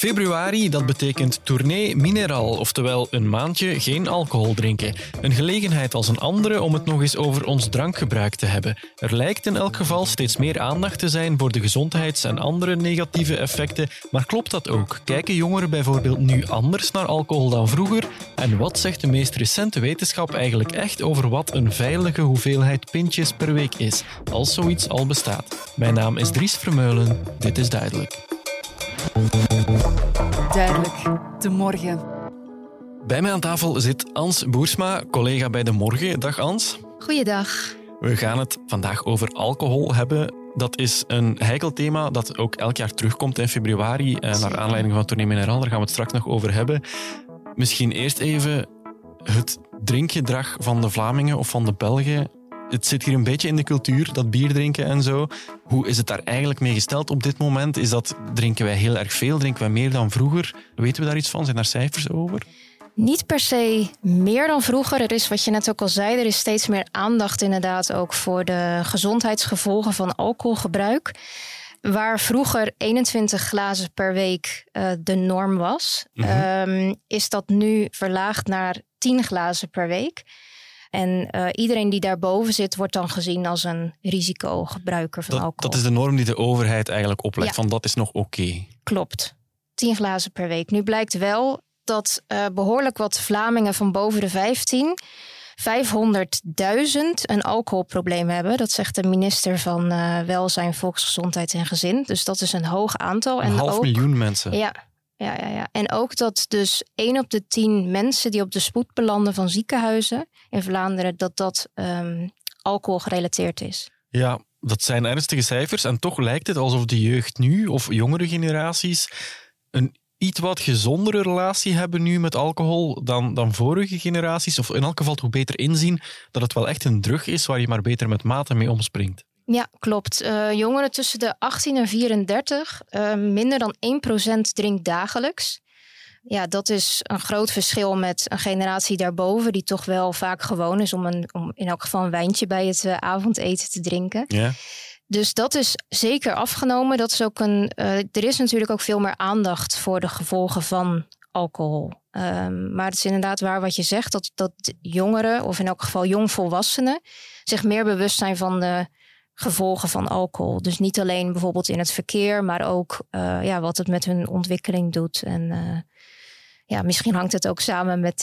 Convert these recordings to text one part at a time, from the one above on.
Februari, dat betekent tournee mineraal, oftewel een maandje geen alcohol drinken. Een gelegenheid als een andere om het nog eens over ons drankgebruik te hebben. Er lijkt in elk geval steeds meer aandacht te zijn voor de gezondheids- en andere negatieve effecten, maar klopt dat ook? Kijken jongeren bijvoorbeeld nu anders naar alcohol dan vroeger? En wat zegt de meest recente wetenschap eigenlijk echt over wat een veilige hoeveelheid pintjes per week is, als zoiets al bestaat? Mijn naam is Dries Vermeulen, dit is duidelijk. Duidelijk, de morgen. Bij mij aan tafel zit Ans Boersma, collega bij De Morgen. Dag Ans. Goeiedag. We gaan het vandaag over alcohol hebben. Dat is een heikel thema dat ook elk jaar terugkomt in februari, eh, naar aanleiding van Tournee Mineral. Daar gaan we het straks nog over hebben. Misschien eerst even het drinkgedrag van de Vlamingen of van de Belgen het zit hier een beetje in de cultuur, dat bier drinken en zo. Hoe is het daar eigenlijk mee gesteld op dit moment? Is dat, drinken wij heel erg veel? Drinken wij meer dan vroeger? Weten we daar iets van? Zijn daar cijfers over? Niet per se meer dan vroeger. Er is, wat je net ook al zei, er is steeds meer aandacht inderdaad ook voor de gezondheidsgevolgen van alcoholgebruik. Waar vroeger 21 glazen per week uh, de norm was, mm um, is dat nu verlaagd naar 10 glazen per week. En uh, iedereen die daarboven zit, wordt dan gezien als een risicogebruiker van dat, alcohol. Dat is de norm die de overheid eigenlijk oplegt, ja. van dat is nog oké. Okay. Klopt. 10 glazen per week. Nu blijkt wel dat uh, behoorlijk wat Vlamingen van boven de 15 500.000 een alcoholprobleem hebben. Dat zegt de minister van uh, Welzijn, Volksgezondheid en Gezin. Dus dat is een hoog aantal. Een en half ook, miljoen mensen. Ja, ja, ja, ja. En ook dat dus 1 op de 10 mensen die op de spoed belanden van ziekenhuizen in Vlaanderen, dat dat um, alcohol gerelateerd is. Ja, dat zijn ernstige cijfers. En toch lijkt het alsof de jeugd nu, of jongere generaties, een iets wat gezondere relatie hebben nu met alcohol dan, dan vorige generaties. Of in elk geval toch beter inzien dat het wel echt een drug is waar je maar beter met mate mee omspringt. Ja, klopt. Uh, jongeren tussen de 18 en 34, uh, minder dan 1% drinkt dagelijks. Ja, dat is een groot verschil met een generatie daarboven, die toch wel vaak gewoon is om, een, om in elk geval een wijntje bij het uh, avondeten te drinken. Ja. Dus dat is zeker afgenomen. Dat is ook een, er is natuurlijk ook veel meer aandacht voor de gevolgen van alcohol. Um, maar het is inderdaad waar wat je zegt, dat, dat jongeren, of in elk geval jongvolwassenen, zich meer bewust zijn van de gevolgen van alcohol. Dus niet alleen bijvoorbeeld in het verkeer, maar ook uh, ja, wat het met hun ontwikkeling doet. En uh, ja, misschien hangt het ook samen met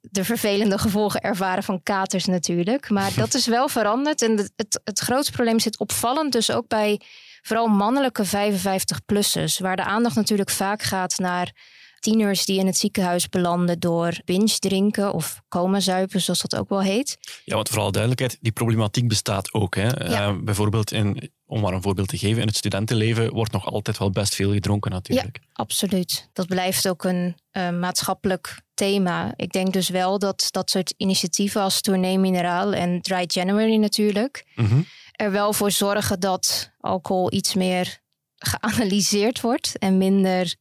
de vervelende gevolgen ervaren van katers natuurlijk. Maar dat is wel veranderd. En het, het, het grootste probleem zit opvallend dus ook bij vooral mannelijke 55-plussers. Waar de aandacht natuurlijk vaak gaat naar tieners die in het ziekenhuis belanden door binge drinken of coma zuipen, zoals dat ook wel heet. Ja, want vooral duidelijkheid, die problematiek bestaat ook. Hè? Ja. Uh, bijvoorbeeld, in, om maar een voorbeeld te geven, in het studentenleven wordt nog altijd wel best veel gedronken natuurlijk. Ja, absoluut. Dat blijft ook een uh, maatschappelijk thema. Ik denk dus wel dat dat soort initiatieven als Tournee Mineraal en Dry January natuurlijk, mm -hmm. er wel voor zorgen dat alcohol iets meer geanalyseerd wordt en minder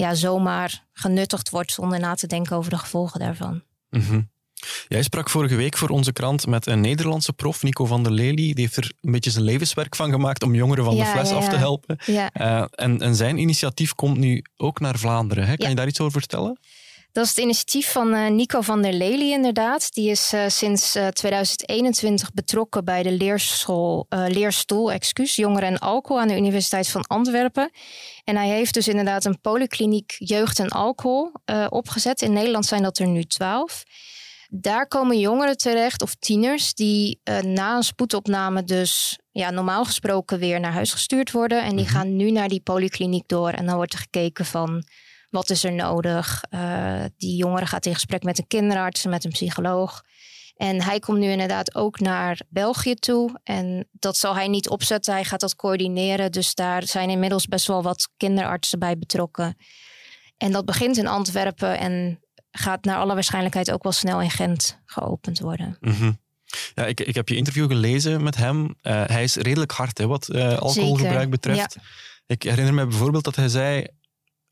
ja, zomaar genuttigd wordt zonder na te denken over de gevolgen daarvan. Mm -hmm. Jij sprak vorige week voor onze krant met een Nederlandse prof, Nico van der Lely. Die heeft er een beetje zijn levenswerk van gemaakt om jongeren van ja, de fles ja, af te helpen. Ja. Uh, en, en, zijn initiatief komt nu ook naar Vlaanderen. Hè? Kan je daar iets over vertellen? Dat is het initiatief van uh, Nico van der Lely inderdaad. Die is uh, sinds 2021 betrokken bij de leerschool, leerstoel excuus, jongeren en alcohol aan de Universiteit van Antwerpen. En hij heeft dus inderdaad een polykliniek jeugd en alcohol opgezet. In Nederland zijn dat er nu twaalf. Daar komen jongeren terecht of tieners die na een spoedopname dus ja, normaal gesproken weer naar huis gestuurd worden. En die Mhm. gaan nu naar die polykliniek door. En dan wordt er gekeken van wat is er nodig. Uh, die jongere gaat in gesprek met een kinderarts en met een psycholoog. En hij komt nu inderdaad ook naar België toe. En dat zal hij niet opzetten. Hij gaat dat coördineren. Dus daar zijn inmiddels best wel wat kinderartsen bij betrokken. En dat begint in Antwerpen en gaat naar alle waarschijnlijkheid ook wel snel in Gent geopend worden. Mm -hmm. Ja, ik, ik heb je interview gelezen met hem. Uh, hij is redelijk hard hè, wat uh, alcoholgebruik Zeker, betreft. Ja. Ik herinner me bijvoorbeeld dat hij zei...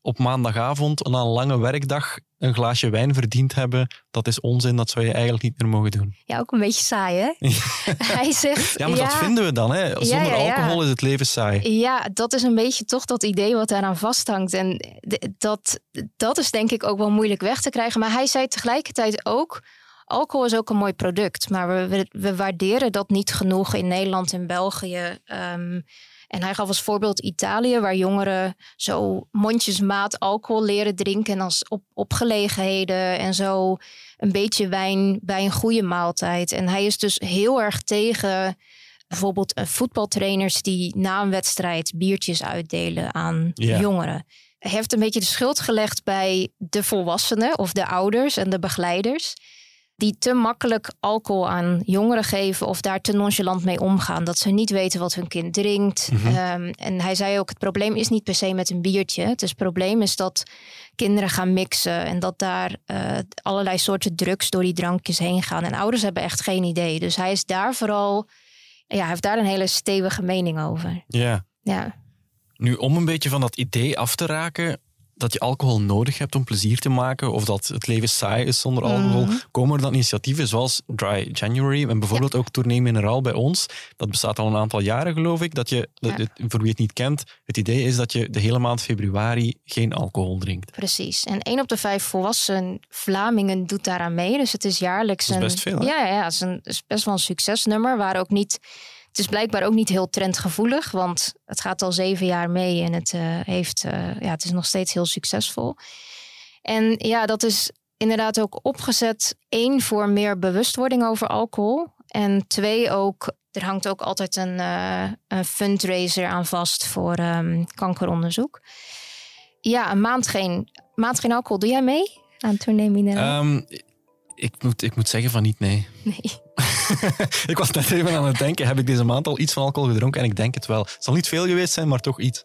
op maandagavond na een lange werkdag een glaasje wijn verdiend hebben, dat is onzin, dat zou je eigenlijk niet meer mogen doen. Ja, ook een beetje saai, hè? Hij zegt... Ja, maar dat vinden we dan, hè? Zonder alcohol is het leven saai. Ja, dat is een beetje toch dat idee wat daaraan vasthangt. En dat, dat is denk ik ook wel moeilijk weg te krijgen. Maar hij zei tegelijkertijd ook... Alcohol is ook een mooi product, maar we, we, we waarderen dat niet genoeg in Nederland en België. Um, en hij gaf als voorbeeld Italië, waar jongeren zo mondjesmaat alcohol leren drinken. En als op, opgelegenheden en zo een beetje wijn bij een goede maaltijd. En hij is dus heel erg tegen bijvoorbeeld eh, voetbaltrainers die na een wedstrijd biertjes uitdelen aan jongeren. Hij heeft een beetje de schuld gelegd bij de volwassenen of de ouders en de begeleiders die te makkelijk alcohol aan jongeren geven of daar te nonchalant mee omgaan. Dat ze niet weten wat hun kind drinkt. Mhm. Ehm, en hij zei ook: het probleem is niet per se met een biertje. Het, is, probleem is dat kinderen gaan mixen en dat daar uh, allerlei soorten drugs door die drankjes heen gaan. En ouders hebben echt geen idee. Dus hij is daar vooral, ja, hij heeft daar een hele stevige mening over. Ja. Ja. Nu, om een beetje van dat idee af te raken, dat je alcohol nodig hebt om plezier te maken of dat het leven saai is zonder alcohol, mm. komen er dan initiatieven zoals Dry January en bijvoorbeeld ook Tournee Mineraal bij ons. Dat bestaat al een aantal jaren, geloof ik. Dat je, voor wie het niet kent, het idee is dat je de hele maand februari geen alcohol drinkt. Precies. En één op de vijf volwassen Vlamingen doet daaraan mee. Dus het is jaarlijks dat is best veel. Ja, ja, het is, een, het is best wel een succesnummer waar ook niet is blijkbaar ook niet heel trendgevoelig, want het gaat al zeven jaar mee en het, uh, heeft, uh, ja, het is nog steeds heel succesvol. En ja, dat is inderdaad ook opgezet. één, voor meer bewustwording over alcohol. En twee, ook, er hangt ook altijd een, uh, een fundraiser aan vast voor um, kankeronderzoek. Ja, een maand geen, maand geen alcohol. Doe jij mee aan tournee um, ik, moet, ik moet zeggen van niet, nee. Nee. ik was net even aan het denken, heb ik deze maand al iets van alcohol gedronken? En ik denk het wel. Het zal niet veel geweest zijn, maar toch iets.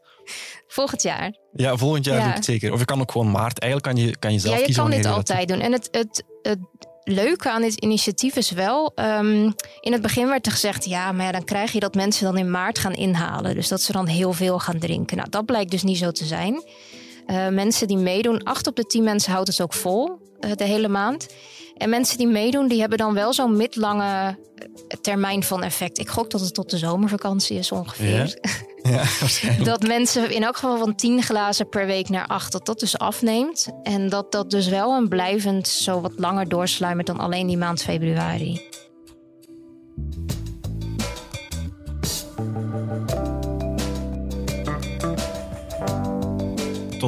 Volgend jaar. Ja, volgend jaar doe ik het zeker. Of je kan ook gewoon maart. Eigenlijk kan je, kan je zelf ja, je kan dit altijd doen. En het, het, het leuke aan dit initiatief is wel... Um, in het begin werd er gezegd... ja, maar ja, dan krijg je dat mensen dan in maart gaan inhalen. Dus dat ze dan heel veel gaan drinken. Nou, dat blijkt dus niet zo te zijn. Uh, mensen die meedoen, acht op de tien mensen houdt het ook vol. Uh, de hele maand. En mensen die meedoen, die hebben dan wel zo'n midlange eh, termijn van effect. Ik gok dat het tot de zomervakantie is ongeveer. Ja, ja dat mensen in elk geval van 10 glazen per week naar 8, dat dat dus afneemt. En dat dat dus wel een blijvend zo wat langer doorsluimert dan alleen die maand februari.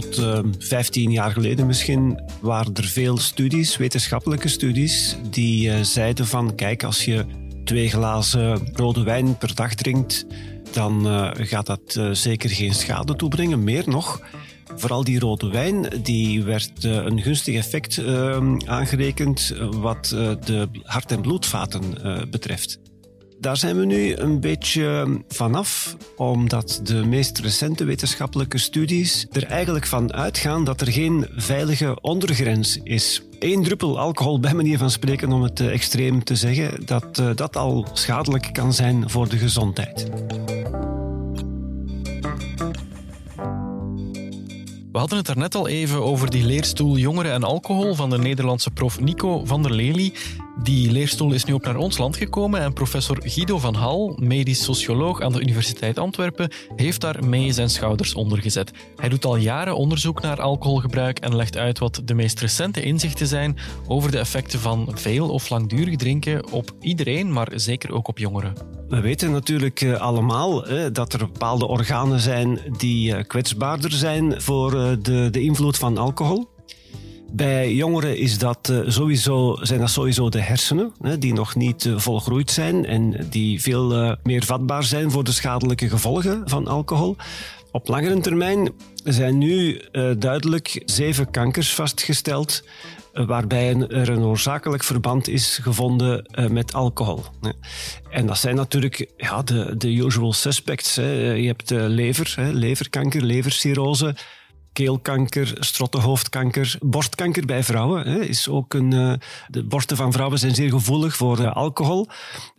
Tot uh, ehm, 15 jaar geleden misschien waren er veel studies, wetenschappelijke studies, die uh, zeiden van kijk, als je twee glazen rode wijn per dag drinkt, dan uh, gaat dat uh, zeker geen schade toebrengen. Meer nog, vooral die rode wijn, die werd een gunstig effect ehm, aangerekend wat de hart- en bloedvaten betreft. Daar zijn we nu een beetje vanaf, omdat de meest recente wetenschappelijke studies er eigenlijk van uitgaan dat er geen veilige ondergrens is. Eén druppel alcohol, bij manier van spreken, om het extreem te zeggen, dat eh, dat al schadelijk kan zijn voor de gezondheid. We hadden het daarnet al even over die leerstoel Jongeren en Alcohol van de Nederlandse prof Nico van der Lely. Die leerstoel is nu ook naar ons land gekomen en professor Guido van Hal, medisch socioloog aan de Universiteit Antwerpen, heeft daar mee zijn schouders onder gezet. Hij doet al jaren onderzoek naar alcoholgebruik en legt uit wat de meest recente inzichten zijn over de effecten van veel of langdurig drinken op iedereen, maar zeker ook op jongeren. We weten natuurlijk eh, allemaal dat er bepaalde organen zijn die eh, kwetsbaarder zijn voor eh, de, de invloed van alcohol. Bij jongeren is dat, uh, sowieso, zijn dat sowieso de hersenen, die nog niet uh, volgroeid zijn en die veel uh, meer vatbaar zijn voor de schadelijke gevolgen van alcohol. Op langere termijn zijn nu duidelijk zeven kankers vastgesteld waarbij er een oorzakelijk verband is gevonden met alcohol. En dat zijn natuurlijk ja, de, de usual suspects. Hè. Je hebt lever, hè, leverkanker, levercirrose, keelkanker, strottenhoofdkanker, borstkanker bij vrouwen. Hè, is ook een, uh, de borsten van vrouwen zijn zeer gevoelig voor uh, alcohol.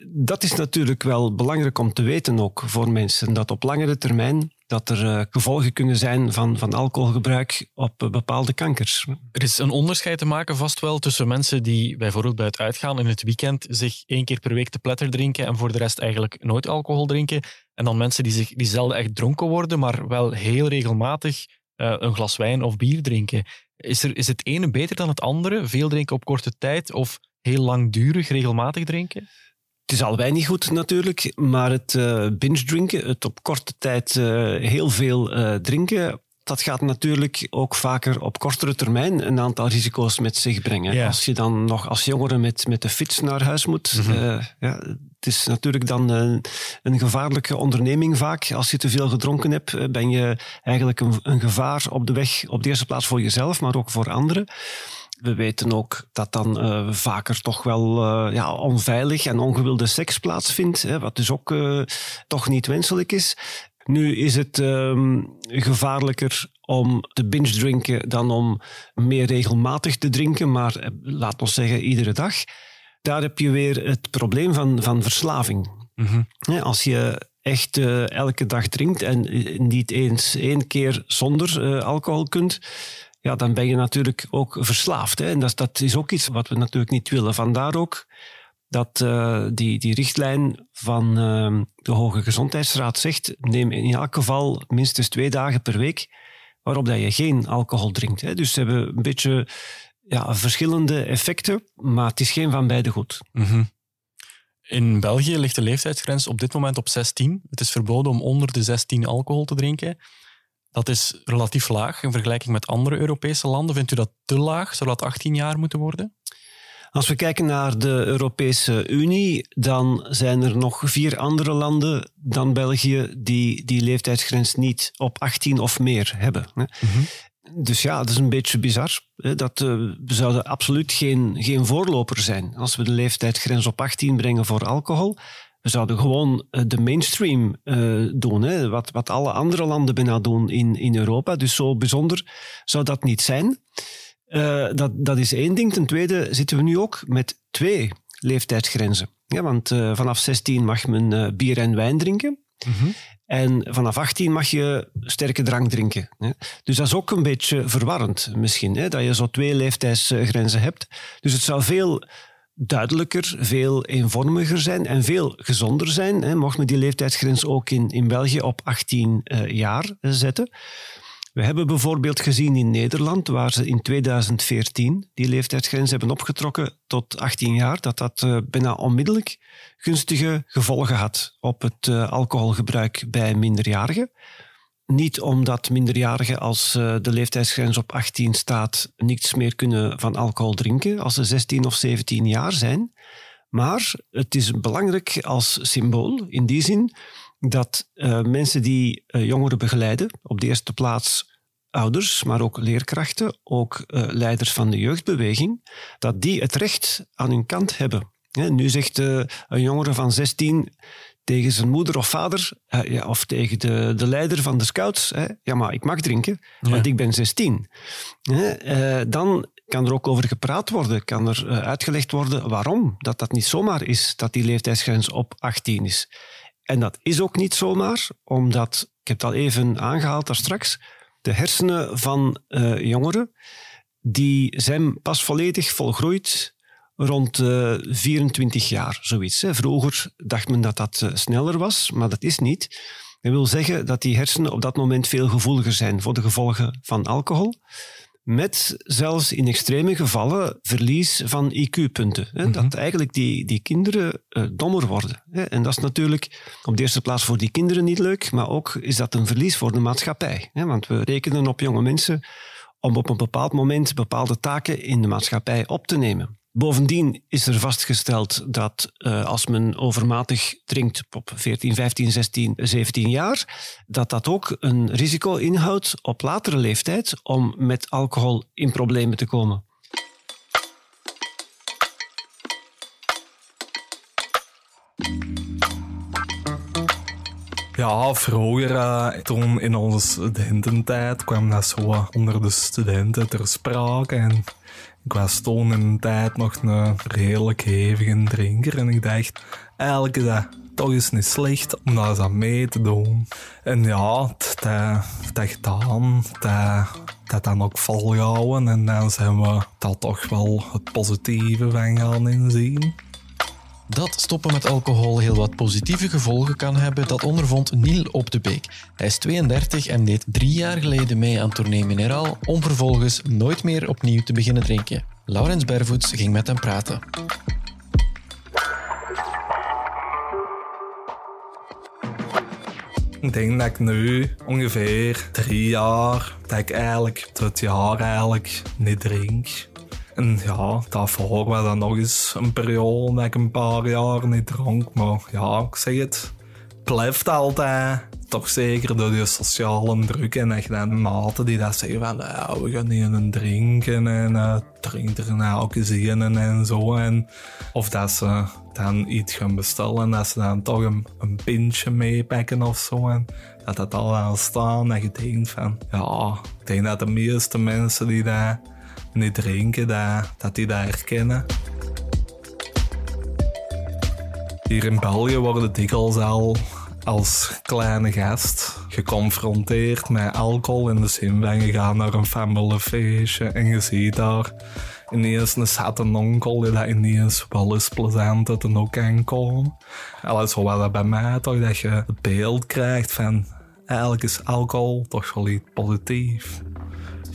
Dat is natuurlijk wel belangrijk om te weten ook voor mensen, dat op langere termijn dat er uh, gevolgen kunnen zijn van, van alcoholgebruik op bepaalde kankers. Er is een onderscheid te maken vast wel tussen mensen die bijvoorbeeld bij het uitgaan in het weekend zich één keer per week te pletter drinken en voor de rest eigenlijk nooit alcohol drinken. En dan mensen die, zich, die zelden echt dronken worden, maar wel heel regelmatig uh, een glas wijn of bier drinken. Is, er, is het ene beter dan het andere? Veel drinken op korte tijd of heel langdurig regelmatig drinken? Het is allebei niet goed natuurlijk, maar het uh, binge drinken, het op korte tijd uh, heel veel drinken, dat gaat natuurlijk ook vaker op kortere termijn een aantal risico's met zich brengen. Ja. Als je dan nog als jongere met, met de fiets naar huis moet, mm -hmm. ja, is natuurlijk dan een, een, gevaarlijke onderneming vaak. Als je te veel gedronken hebt, ben je eigenlijk een, een gevaar op de weg, op de eerste plaats voor jezelf, maar ook voor anderen. We weten ook dat dan uh, vaker toch wel ja, onveilig en ongewilde seks plaatsvindt, hè, wat dus ook toch niet wenselijk is. Nu is het um, gevaarlijker om te binge drinken dan om meer regelmatig te drinken, maar laat ons zeggen iedere dag. Daar heb je weer het probleem van, van verslaving. Mm-hmm. Als je echt elke dag drinkt en niet eens één keer zonder alcohol kunt, ja, dan ben je natuurlijk ook verslaafd. Hè? En dat, dat is ook iets wat we natuurlijk niet willen. Vandaar ook dat uh, die, die richtlijn van uh, de Hoge Gezondheidsraad zegt, neem in elk geval minstens twee dagen per week waarop dat je geen alcohol drinkt. Hè? Dus ze hebben een beetje ja, verschillende effecten, maar het is geen van beide goed. Mm-hmm. In België ligt de leeftijdsgrens op dit moment op 16. Het is verboden om onder de 16 alcohol te drinken. Dat is relatief laag in vergelijking met andere Europese landen. Vindt u dat te laag? Zou dat 18 jaar moeten worden? Als we kijken naar de Europese Unie, dan zijn er nog vier andere landen dan België die die leeftijdsgrens niet op 18 of meer hebben. Mm -hmm. Dus ja, dat is een beetje bizar. Dat, uh, we zouden absoluut geen, geen voorloper zijn als we de leeftijdsgrens op 18 brengen voor alcohol. We zouden gewoon eh, de mainstream uh, doen? Wat, wat alle andere landen bijna doen in, in Europa. Dus zo bijzonder zou dat niet zijn. Dat, dat is één ding. Ten tweede zitten we nu ook met twee leeftijdsgrenzen. Ja, want vanaf 16 mag men bier en wijn drinken. Mm-hmm. En vanaf 18 mag je sterke drank drinken. Dus dat is ook een beetje verwarrend misschien, dat je zo twee leeftijdsgrenzen hebt. Dus het zou veel duidelijker, veel eenvormiger zijn en veel gezonder zijn. Mocht men die leeftijdsgrens ook in, in België op 18 uh, jaar zetten. We hebben bijvoorbeeld gezien in Nederland, waar ze in 2014 die leeftijdsgrens hebben opgetrokken tot 18 jaar, dat dat uh, bijna onmiddellijk gunstige gevolgen had op het uh, alcoholgebruik bij minderjarigen. Niet omdat minderjarigen als uh, de leeftijdsgrens op 18 staat niets meer kunnen van alcohol drinken als ze 16 of 17 jaar zijn. Maar het is belangrijk als symbool in die zin dat uh, mensen die uh, jongeren begeleiden, op de eerste plaats ouders, maar ook leerkrachten, ook leiders van de jeugdbeweging, dat die het recht aan hun kant hebben. nu zegt een jongere van 16, tegen zijn moeder of vader, ja, of tegen de, de leider van de scouts, hè, ja, maar ik mag drinken, ja. want ik ben 16. Uh, dan kan er ook over gepraat worden, kan er uitgelegd worden waarom dat dat niet zomaar is dat die leeftijdsgrens op 18 is. En dat is ook niet zomaar, omdat, ik heb het al even aangehaald daar straks, de hersenen van jongeren, die zijn pas volledig volgroeid rond uh, eh, 24 jaar, zoiets. Hè. Vroeger dacht men dat dat uh, sneller was, maar dat is niet. Dat wil zeggen dat die hersenen op dat moment veel gevoeliger zijn voor de gevolgen van alcohol. Met zelfs in extreme gevallen verlies van IQ-punten. Mm -hmm. Dat eigenlijk die, die kinderen uh, dommer worden. Hè. En dat is natuurlijk op de eerste plaats voor die kinderen niet leuk, maar ook is dat een verlies voor de maatschappij. Hè. Want we rekenen op jonge mensen om op een bepaald moment bepaalde taken in de maatschappij op te nemen. Bovendien is er vastgesteld dat uh, als men overmatig drinkt op 14, 15, 16, 17 jaar, dat dat ook een risico inhoudt op latere leeftijd om met alcohol in problemen te komen. Ja, vroeger, uh, toen in onze studententijd, kwam dat zo onder de studenten ter sprake. En ik was toen in een tijd nog een redelijk hevige drinker en ik dacht, elke dag toch is niet slecht om daar eens aan mee te doen. En ja, dat, dat gedaan, dat, dat dan ook volhouden en dan zijn we dat toch wel het positieve van gaan inzien. Dat stoppen met alcohol heel wat positieve gevolgen kan hebben, dat ondervond Niel op de Beek. Hij is 32 en deed drie jaar geleden mee aan Tournee Mineraal om vervolgens nooit meer opnieuw te beginnen drinken. Laurens Bervoets ging met hem praten. Ik denk dat ik nu ongeveer drie jaar, dat ik eigenlijk het jaar eigenlijk niet drink. En ja, daarvoor was dan nog eens een periode dat ik een paar jaar niet dronk. Maar ja, ik zeg het, blijft altijd toch zeker door die sociale druk en echt dan maten die dat zeggen van ja, we gaan een drinken en uh, drink er nou ook eens in en zo. En, of dat ze dan iets gaan bestellen en dat ze dan toch een, een pintje meepakken of zo. En dat dat al aan staan en je denkt van ja, ik denk dat de meeste mensen die dat niet drinken, dat, dat die dat herkennen. Hier in België worden dikwijls al als kleine gast geconfronteerd met alcohol in de zin van je gaat naar een familyfeestje en je ziet daar ineens een zette onkel die dat ineens wel eens plezant uit een ook kan komen. Alles was dat bij mij toch, dat je het beeld krijgt van eigenlijk is alcohol toch wel iets positiefs.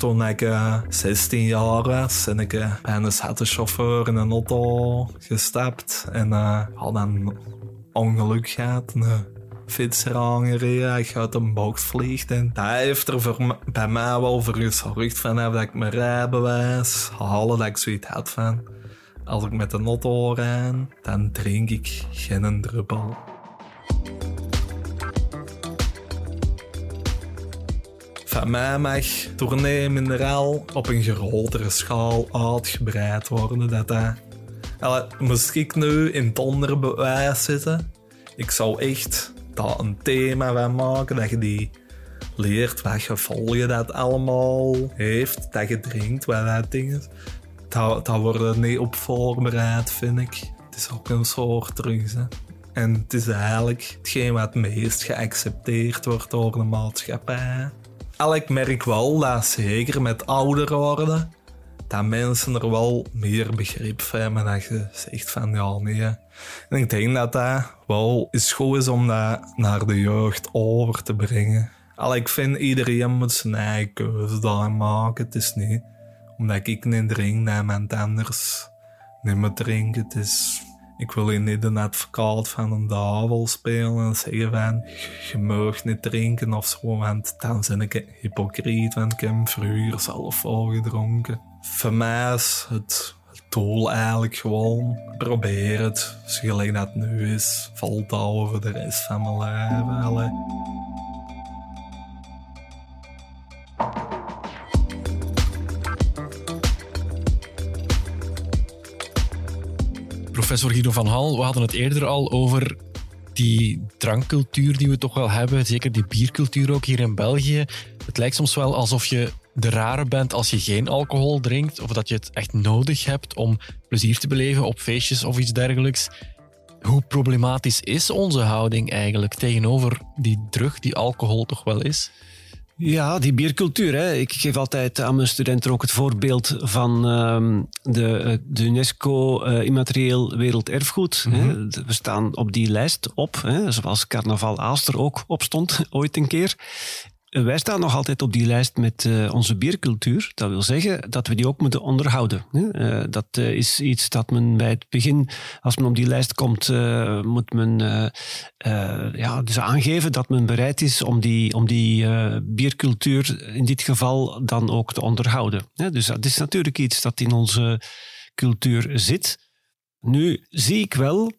Toen ik uh, 16 jaar was, ben ik uh, bij een chauffeur in een auto gestapt en uh, had een ongeluk gehad. Een fietser aangereden, hij uit een box vliegt. En dat heeft er bij mij wel voor gezorgd vanaf dat ik mijn rijbewijs halen, dat ik zoiets had van... Als ik met de auto rijd, dan drink ik geen druppel. Van mij mag tournee mineraal op een grotere schaal uitgebreid worden. Dat dat... Allee, moest ik nu in het onderbewijs zitten, ik zou echt daar een thema van maken, dat je die leert wat gevolgen dat allemaal heeft, dat je drinkt, wat dat ding is. Daar, daar worden niet op voorbereid, vind ik. Het is ook een soort drugs. Hè. En het is eigenlijk hetgeen wat het meest geaccepteerd wordt door de maatschappij. Ik merk wel dat zeker met ouder worden, dat mensen er wel meer begrip van hebben. Dat je zegt van ja, nee. En ik denk dat dat wel is goed is om dat naar de jeugd over te brengen. Al ik vind iedereen moet zijn eigen keuze maken. Het is niet omdat ik niet drink dat iemand anders niet meer drinken. Het is ik wil hier niet een advocaat van een duivel spelen en zeggen van je mag niet drinken of zo, want dan ben ik hypocriet, want ik heb vroeger zelf gedronken. Voor mij is het doel eigenlijk gewoon proberen het, zo gelijk dat nu is, houden voor de rest van mijn leven. Professor Guido van Hal, we hadden het eerder al over die drankcultuur die we toch wel hebben, zeker die biercultuur ook hier in België. Het lijkt soms wel alsof je de rare bent als je geen alcohol drinkt, of dat je het echt nodig hebt om plezier te beleven op feestjes of iets dergelijks. Hoe problematisch is onze houding eigenlijk tegenover die drug die alcohol toch wel is? Ja, die biercultuur. Hè. Ik geef altijd aan mijn studenten ook het voorbeeld van um, de, eh, de, UNESCO uh, Immaterieel Werelderfgoed. Mm -hmm. We staan op die lijst op, hè, zoals Carnaval Aaster ook opstond ooit een keer. Wij staan nog altijd op die lijst met uh, onze biercultuur. Dat wil zeggen dat we die ook moeten onderhouden. Uh, dat uh, is iets dat men bij het begin, als men op die lijst komt, moet men ja, dus aangeven dat men bereid is om die, om die biercultuur in dit geval dan ook te onderhouden. Dus dat is natuurlijk iets dat in onze cultuur zit. Nu zie ik wel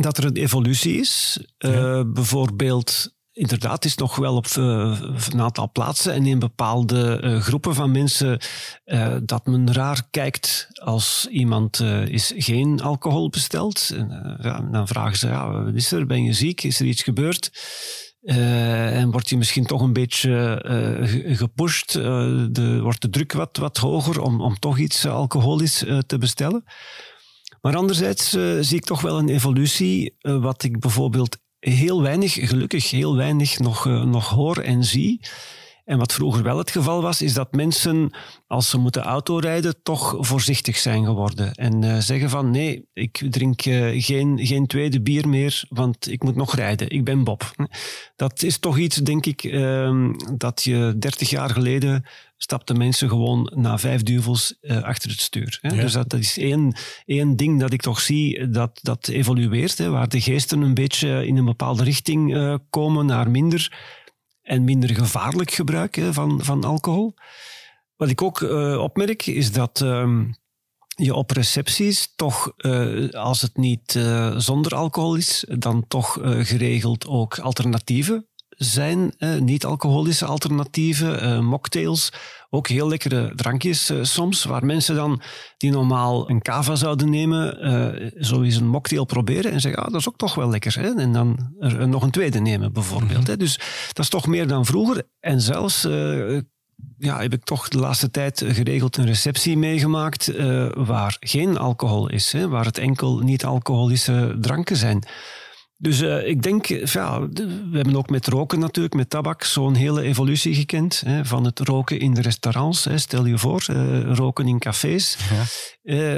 dat er een evolutie is. Ja. bijvoorbeeld inderdaad is nog wel op uh, een aantal plaatsen en in bepaalde uh, groepen van mensen uh, dat men raar kijkt als iemand is geen alcohol bestelt. En, dan vragen ze, ja, is er? Ben je ziek? Is er iets gebeurd? en wordt je misschien toch een beetje gepusht, de, wordt de druk wat, wat hoger om, om toch iets alcoholisch te bestellen. Maar anderzijds zie ik toch wel een evolutie, wat ik bijvoorbeeld heel weinig, gelukkig heel weinig nog, uh, nog hoor en zie. En wat vroeger wel het geval was, is dat mensen, als ze moeten autorijden, toch voorzichtig zijn geworden. En uh, zeggen van, nee, ik drink uh, geen, geen tweede bier meer, want ik moet nog rijden. Ik ben Bob. Dat is toch iets, denk ik, uh, dat je dertig jaar geleden stapten mensen gewoon na vijf duvels uh, achter het stuur. Hè? Ja. Dus dat, dat, is één, één ding dat ik toch zie dat, dat evolueert, hè? waar de geesten een beetje in een bepaalde richting komen naar minder en minder gevaarlijk gebruik van, van alcohol. Wat ik ook uh, opmerk is dat uh, je op recepties toch, uh, als het niet uh, zonder alcohol is, dan toch geregeld ook alternatieven zijn. Niet-alcoholische alternatieven, mocktails, ook heel lekkere drankjes uh, soms, waar mensen dan die normaal een cava zouden nemen, uh, zo eens een mocktail proberen en zeggen, ah, dat is ook toch wel lekker. Hè? En dan er nog een tweede nemen bijvoorbeeld. Mm -hmm. hè? Dus dat is toch meer dan vroeger. En zelfs uh, ja, heb ik toch de laatste tijd geregeld een receptie meegemaakt waar geen alcohol is, hè? waar het enkel niet-alcoholische dranken zijn. Dus uh, ik denk, ja, we hebben ook met roken natuurlijk, met tabak, zo'n hele evolutie gekend. Hè, van het roken in de restaurants, hè, stel je voor, uh, roken in cafés. Ja.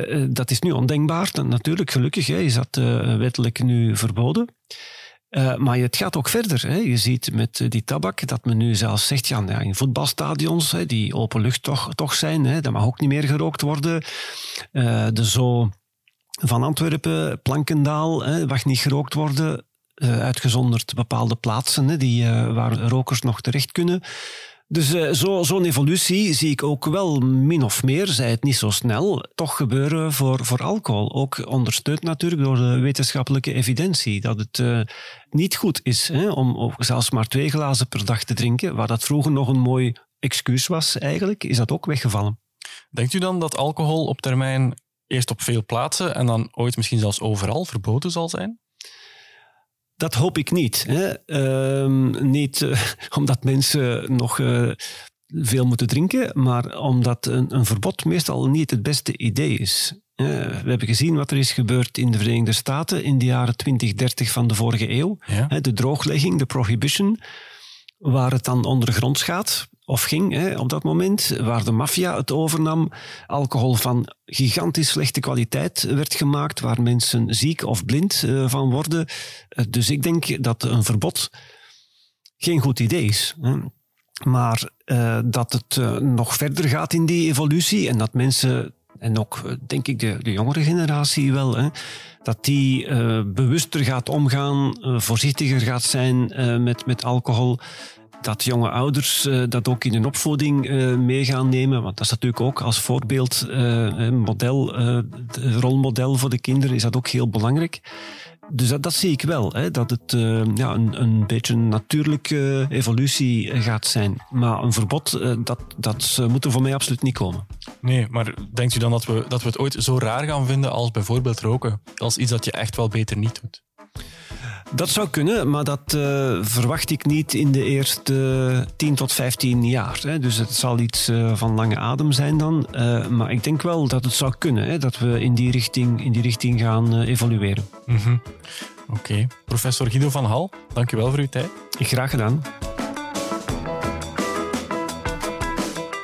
Uh, dat is nu ondenkbaar. Natuurlijk, gelukkig hè, is dat wettelijk nu verboden. maar het gaat ook verder. Hè. Je ziet met die tabak dat men nu zelfs zegt, ja, in voetbalstadions, hè, die open lucht toch, toch zijn, hè, dat mag ook niet meer gerookt worden. de zo van Antwerpen, Plankendaal, hè, mag niet gerookt worden, uh, uitgezonderd bepaalde plaatsen hè, die, uh, waar rokers nog terecht kunnen. Dus zo'n zo evolutie zie ik ook wel min of meer, zij het niet zo snel, toch gebeuren voor, voor alcohol. Ook ondersteund natuurlijk door de wetenschappelijke evidentie. Dat het niet goed is hè, om zelfs maar twee glazen per dag te drinken, waar dat vroeger nog een mooi excuus was eigenlijk, is dat ook weggevallen. Denkt u dan dat alcohol op termijn eerst op veel plaatsen en dan ooit misschien zelfs overal verboden zal zijn? Dat hoop ik niet. Hè. Uh, niet uh, omdat mensen nog uh, veel moeten drinken, maar omdat een, een, verbod meestal niet het beste idee is. we hebben gezien wat er is gebeurd in de Verenigde Staten in de jaren 20, 30 van de vorige eeuw. Ja. de drooglegging, de prohibition, waar het dan ondergronds gaat of ging hè, op dat moment, waar de maffia het overnam, alcohol van gigantisch slechte kwaliteit werd gemaakt, waar mensen ziek of blind uh, van worden. Uh, dus ik denk dat een verbod geen goed idee is. Maar uh, dat het nog verder gaat in die evolutie en dat mensen, en ook denk ik de, de jongere generatie wel, hè, dat die bewuster gaat omgaan, voorzichtiger gaat zijn met, met alcohol dat jonge ouders uh, dat ook in hun opvoeding uh, mee gaan nemen. Want dat is natuurlijk ook als voorbeeld, uh, model, rolmodel voor de kinderen, is dat ook heel belangrijk. Dus dat, dat zie ik wel, hè, dat het ja, een, een beetje een natuurlijke evolutie gaat zijn. Maar een verbod, dat, dat moet er voor mij absoluut niet komen. Nee, maar denkt u dan dat we, dat we het ooit zo raar gaan vinden als bijvoorbeeld roken? Als iets dat je echt wel beter niet doet? Dat zou kunnen, maar dat uh, verwacht ik niet in de eerste 10 tot 15 jaar. Hè. Dus het zal iets uh, van lange adem zijn dan. Uh, maar ik denk wel dat het zou kunnen, hè, dat we in die richting, in die richting gaan evolueren. Mm -hmm. Oké. Okay. Professor Guido van Hal, dankjewel voor uw tijd. Graag gedaan.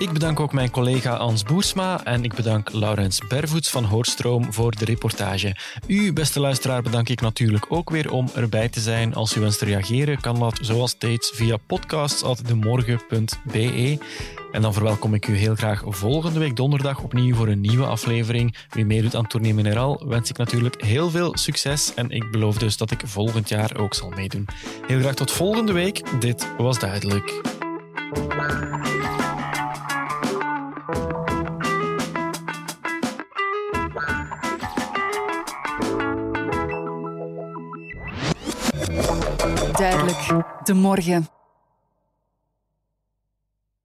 Ik bedank ook mijn collega Ans Boersma en ik bedank Laurens Bervoets van Hoorstroom voor de reportage. U, beste luisteraar, bedank ik natuurlijk ook weer om erbij te zijn. Als u wenst te reageren, kan dat zoals steeds via podcasts.demorgen.be. En dan verwelkom ik u heel graag volgende week donderdag opnieuw voor een nieuwe aflevering. Wie meedoet aan Tournee Mineral wens ik natuurlijk heel veel succes en ik beloof dus dat ik volgend jaar ook zal meedoen. Heel graag tot volgende week. Dit was duidelijk. Duidelijk. De morgen.